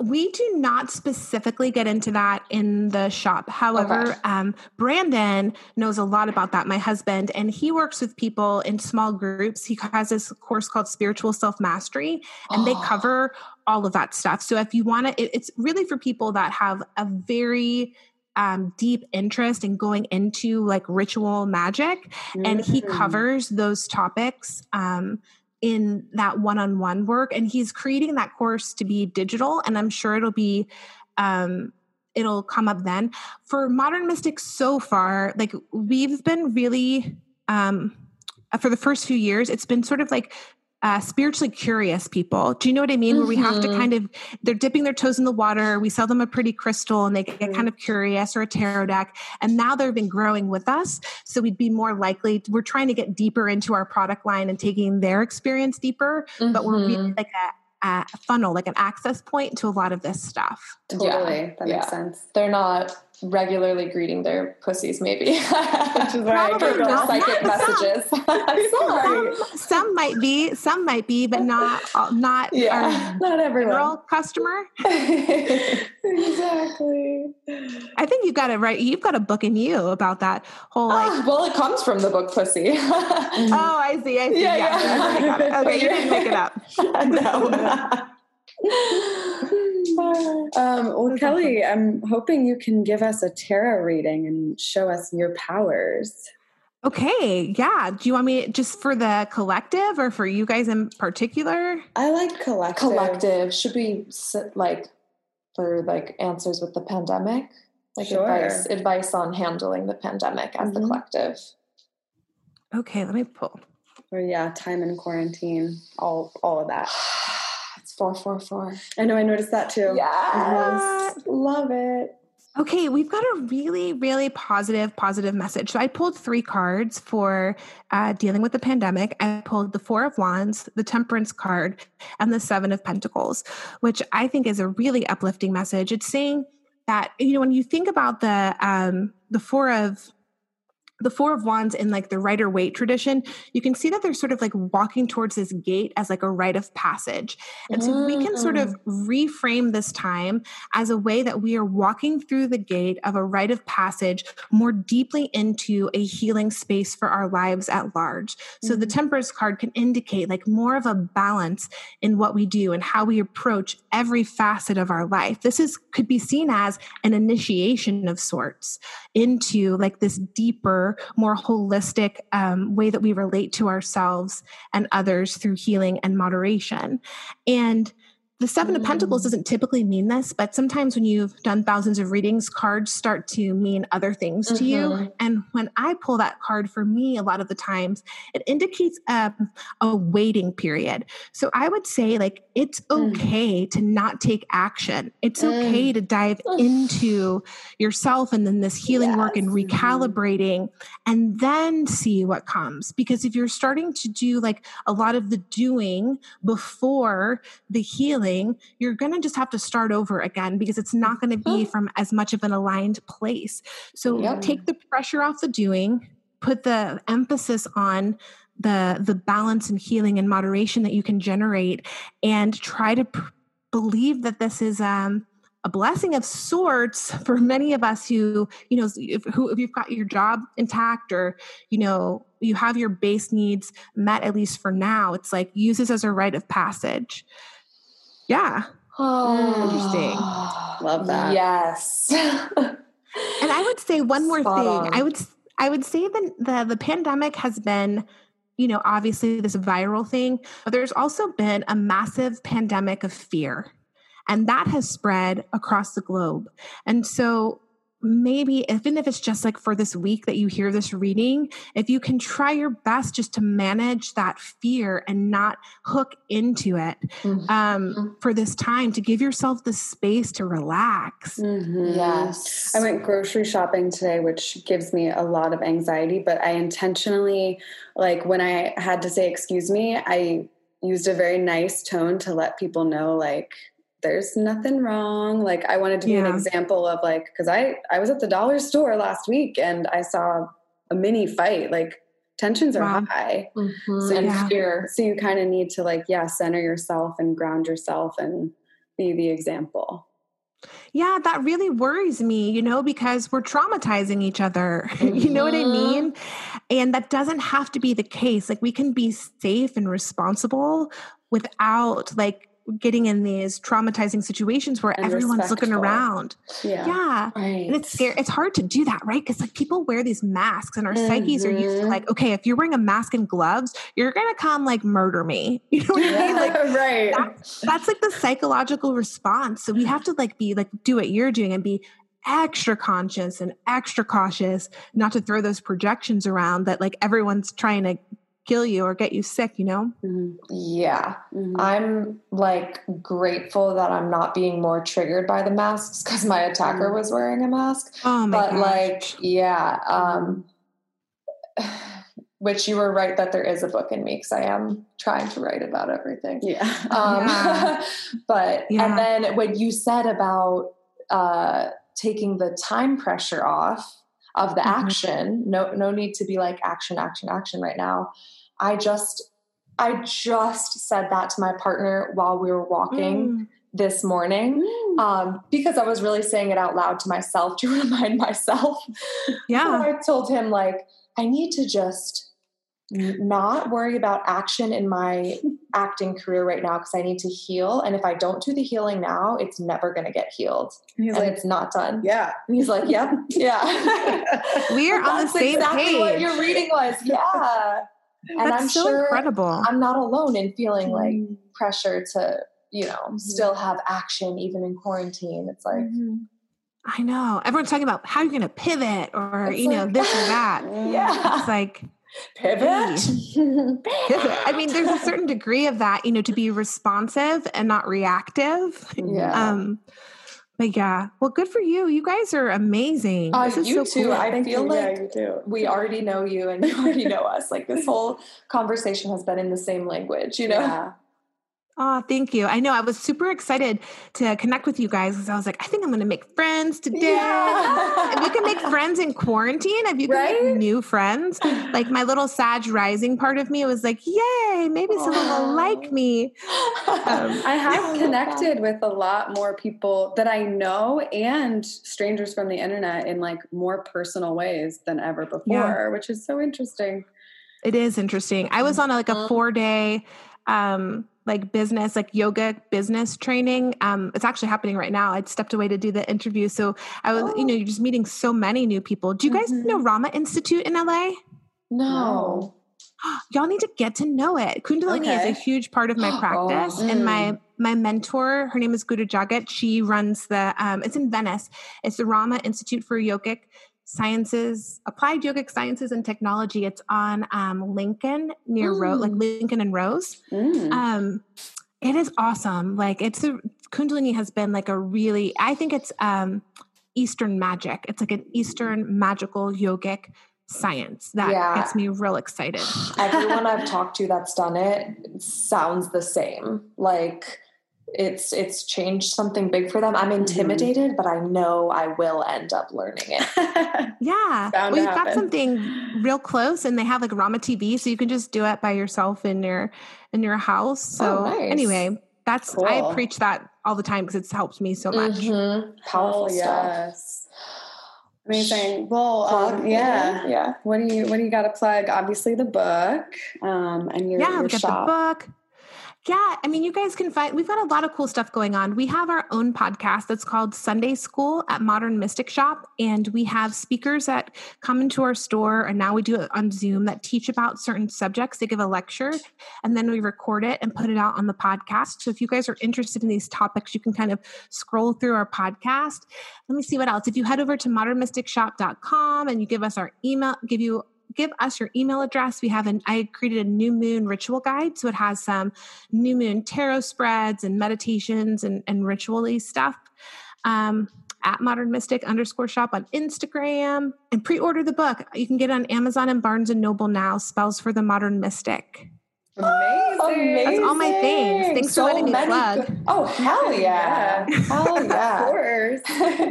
We do not specifically get into that in the shop. However, okay. um, Brandon knows a lot about that, my husband, and he works with people in small groups. He has this course called Spiritual Self Mastery, and oh. they cover all of that stuff. So if you want to, it, it's really for people that have a very um, deep interest in going into like ritual magic, mm-hmm. and he mm. covers those topics. Um, in that one-on-one work and he's creating that course to be digital and i'm sure it'll be um, it'll come up then for modern mystics so far like we've been really um, for the first few years it's been sort of like uh, spiritually curious people. Do you know what I mean? Mm-hmm. Where we have to mm-hmm. kind of, they're dipping their toes in the water. We sell them a pretty crystal and they get mm-hmm. kind of curious or a tarot deck. And now they've been growing with us. So we'd be more likely, we're trying to get deeper into our product line and taking their experience deeper. Mm-hmm. But we're really mm-hmm. like a, a, funnel, like an access point to a lot of this stuff. Totally. Yeah. That makes sense. They're not regularly greeting their pussies, maybe. Which is why I get all psychic messages. Sorry. Some, some, might be, some might be, but not uh, not yeah, not everyone. customer. exactly. I think you've got it right. You've got a book in you about that whole like. Oh, well, it comes from the book Pussy. oh, I see. I see. Yeah, yeah. yeah. Okay, you didn't make it up. no um, well, Kelly, I'm hoping you can give us a tarot reading and show us your powers. Okay, yeah. Do you want me just for the collective or for you guys in particular? I like collective. Collective. Should we like for like answers with the pandemic? Like sure. advice advice on handling the pandemic as mm-hmm. the collective. Okay, let me pull. Or yeah, time in quarantine, all all of that. Four, four, four. I know, I noticed that too. Yes. Love it. Okay, we've got a really, really positive, positive message. So I pulled three cards for uh, dealing with the pandemic. I pulled the Four of Wands, the Temperance card, and the Seven of Pentacles, which I think is a really uplifting message. It's saying that you know when you think about the um, the Four of the four of wands in like the rider waite tradition you can see that they're sort of like walking towards this gate as like a rite of passage and so we can sort of mm. reframe this time as a way that we are walking through the gate of a rite of passage more deeply into a healing space for our lives at large so mm-hmm. the temperance card can indicate like more of a balance in what we do and how we approach every facet of our life this is could be seen as an initiation of sorts into like this deeper more holistic um, way that we relate to ourselves and others through healing and moderation. And the Seven mm. of Pentacles mm. doesn't typically mean this, but sometimes when you've done thousands of readings, cards start to mean other things to mm-hmm. you. And when I pull that card for me, a lot of the times, it indicates um, a waiting period. So I would say, like, it's mm. okay mm. to not take action. It's mm. okay to dive into yourself and then this healing yes. work and mm-hmm. recalibrating and then see what comes. Because if you're starting to do like a lot of the doing before the healing, you're going to just have to start over again because it's not going to be from as much of an aligned place. So Yep. take the pressure off the doing, put the emphasis on the the balance and healing and moderation that you can generate and try to pr- believe that this is um a blessing of sorts for many of us who you know if, who if you've got your job intact or you know you have your base needs met at least for now it's like use this as a rite of passage yeah Oh, Interesting. Love that. Yes. and i would say one more Spot thing on. i would s- i would say that the the pandemic has been you know obviously this viral thing but there's also been a massive pandemic of fear and that has spread across the globe and so maybe even if it's just like for this week that you hear this reading if you can try your best just to manage that fear and not hook into it Mhm. um, for this time to give yourself the space to relax Mhm. yes. I went grocery shopping today, which gives me a lot of anxiety, but I intentionally, like when I had to say, excuse me, I used a very nice tone to let people know, like, there's nothing wrong. Like, I wanted to be an example of, like, because I, I was at the dollar store last week and I saw a mini fight. Like, tensions are Wow. high. Mhm. So and Yeah. fear. So you kind of need to, like, yeah, center yourself and ground yourself and be the example. Yeah, that really worries me, you know, because we're traumatizing each other. you know what I Mhm. mean? And that doesn't have to be the case. Like, we can be safe and responsible without like getting in these traumatizing situations where And everyone's looking around. Yeah. Yeah. Right. And it's scary. It's hard to do that, right? Because like people wear these masks, and our psyches are used to Mhm. like, okay, if you're wearing a mask and gloves, you're gonna come like murder me. You know what I mean? Like right. that's like the psychological response. So we have to like be like do what you're doing and be extra conscious and extra cautious not to throw those projections around that like everyone's trying to kill you or get you sick, you know? Mhm. yeah. Mhm. I'm like grateful that I'm not being more triggered by the masks because my attacker was wearing a mask. Oh my but gosh. like, yeah. Um, which you were right that there is a book in me because I am trying to write about everything. Yeah. Um, Yeah. but Yeah. and then when you said about uh, taking the time pressure off of the Mhm. action, no no need to be like action, action, action right now. I just I just said that to my partner while we were walking Mm. this morning um, because I was really saying it out loud to myself to remind myself. Yeah. So I told him like I need to just not worry about action in my acting career right now because I need to heal. And if I don't do the healing now, it's never going to get healed, He's and like, it's not done. yeah. And he's like, "Yep, yeah." We're on the same exactly What page. your reading was, yeah. And That's I'm so sure incredible. I'm not alone in feeling like Mm. pressure to, you know, still have action even in quarantine. It's like, I know. Everyone's talking about how you're going to pivot or, It's you know, this or that. yeah, It's like, pivot. pivot. I mean, there's a certain degree of that, you know, to be responsive and not reactive. Yeah. Um, but yeah, well, good for you. You guys are amazing. Uh, this is you so too. cool. I Thank feel you. like yeah, you we already know you and you already know us. Like this whole conversation has been in the same language, you know? Yeah. Oh, thank you. I know I was super excited to connect with you guys because I was like, I think I'm going to make friends today. Yeah. If you can make friends in quarantine, if you can Right? make new friends, like my little Sag rising part of me was like, yay, maybe someone will like me. Um, I have connected with a lot more people that I know and strangers from the internet in like more personal ways than ever before, Yeah. which is so interesting. It is interesting. I was on a, like a Mhm. four day um like business like yoga business training um it's actually happening right now. I'd stepped away to do the interview. So i was you know you're just meeting so many new people. Do you guys Mhm. know Ra Ma institute in la no. y'all need to get to know it. Kundalini is a huge part of my Oh, practice and my my mentor her name is guru jagat. She runs the um it's in venice. It's the Ra Ma institute for yogic sciences applied yogic sciences and technology it's on um lincoln near Rose, like Mm. lincoln and rose Mm. um it is awesome like it's a kundalini has been like a really i think it's um eastern magic it's like an eastern magical yogic science that Yeah. gets me real excited Everyone I've talked to that's done it sounds the same. Like it's it's changed something big for them. I'm Mm-hmm. intimidated, but I know I will end up learning it. Yeah. Bound We've got something real close and they have like Ra Ma TV, so you can just do it by yourself in your in your house. So Oh, nice. anyway, that's Cool. I preach that all the time because it's helped me so much. Mhm. Powerful Oh, stuff. yes. Amazing. Well, um, yeah. Yeah. What do you What do you got to plug? Obviously, the book, um, and your, yeah, your we got shop. the book. Yeah, I mean, you guys can find, we've got a lot of cool stuff going on. We have our own podcast that's called Sunday School at Modern Mystic Shop. And we have speakers that come into our store, and now we do it on Zoom that teach about certain subjects. They give a lecture, and then we record it and put it out on the podcast. So if you guys are interested in these topics, you can kind of scroll through our podcast. Let me see what else. If you head over to modernmysticshop.com and you give us our email, give you give us your email address. We have an I created a new moon ritual guide. So it has some new moon tarot spreads and meditations and, and ritually stuff. Um, at modern mystic underscore shop on Instagram and pre-order the book. You can get it on Amazon and Barnes and Noble now. Spells for the modern mystic. Amazing. That's all my things. Thanks for letting me plug. good- oh, hell yeah. Yeah. Hell Of yeah. course.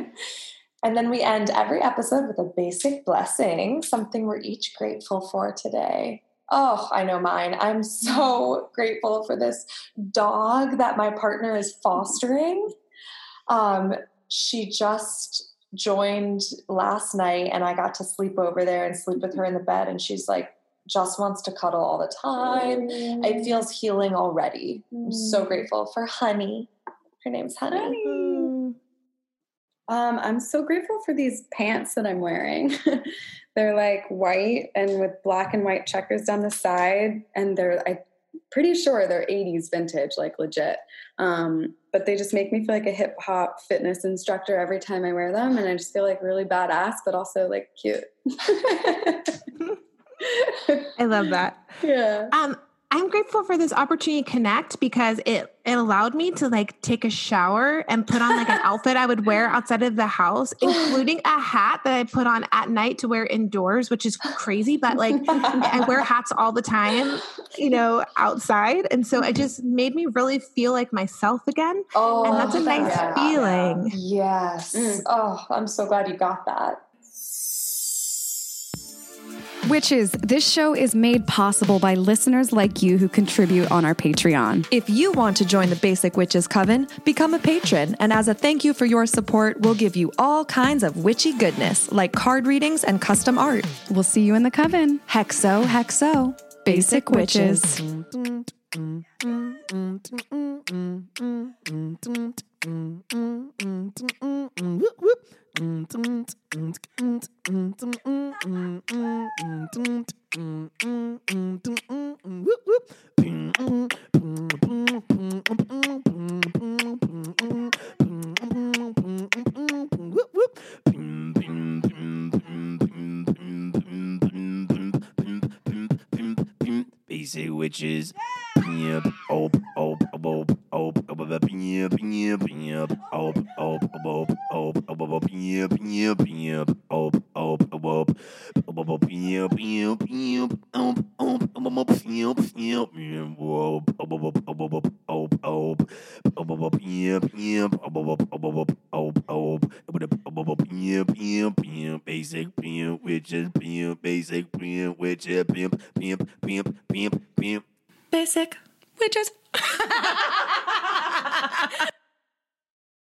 and then we end every episode with a basic blessing, something we're each grateful for today. Oh, I know mine. I'm so grateful for this dog that my partner is fostering. Um, she just joined last night, and I got to sleep over there and sleep with her in the bed. And she's like, just wants to cuddle all the time. It feels healing already. I'm so grateful for Honey. Her name's Honey. Mm. Um, I'm so grateful for these pants that I'm wearing. they're like white and with black and white checkers down the side, and they're I'm pretty sure they're 80s vintage, like legit. Um, but they just make me feel like a hip hop fitness instructor every time I wear them, and I just feel like really badass, but also like cute. I love that. yeah. Um, I'm grateful for this opportunity to connect because it it allowed me to like take a shower and put on like an outfit I would wear outside of the house, including a hat that I put on at night to wear indoors, which is crazy, but like I wear hats all the time, you know, outside. And so it just made me really feel like myself again. Oh, And that's a nice feeling. Yes. Mm. Oh, I'm so glad you got that. Witches, this show is made possible by listeners like you who contribute on our Patreon. If you want to join the Basic Witches Coven, become a patron, and as a thank you for your support, we'll give you all kinds of witchy goodness, like card readings and custom art. We'll see you in the coven. Hexo, hexo. Basic Witches. Basic witches. Yep. Mm-hmm. Op, op, op, op, op, op, op, yep, yep, yep. Op, op, op, op, op, yep, yep, yep. Op, op, op, op, yep, yep, yep. Op, op, op, op, op, yep, yep, yep. Op, op, op, op, op, op, op, op, op. Op, op, op, yep, yep. Op, op, op, op, op, yep, yep, yep. Basic pimp, witches, pimp, basic pimp, witches, pimp, pimp, pimp, pimp, pimp. Basic Witches.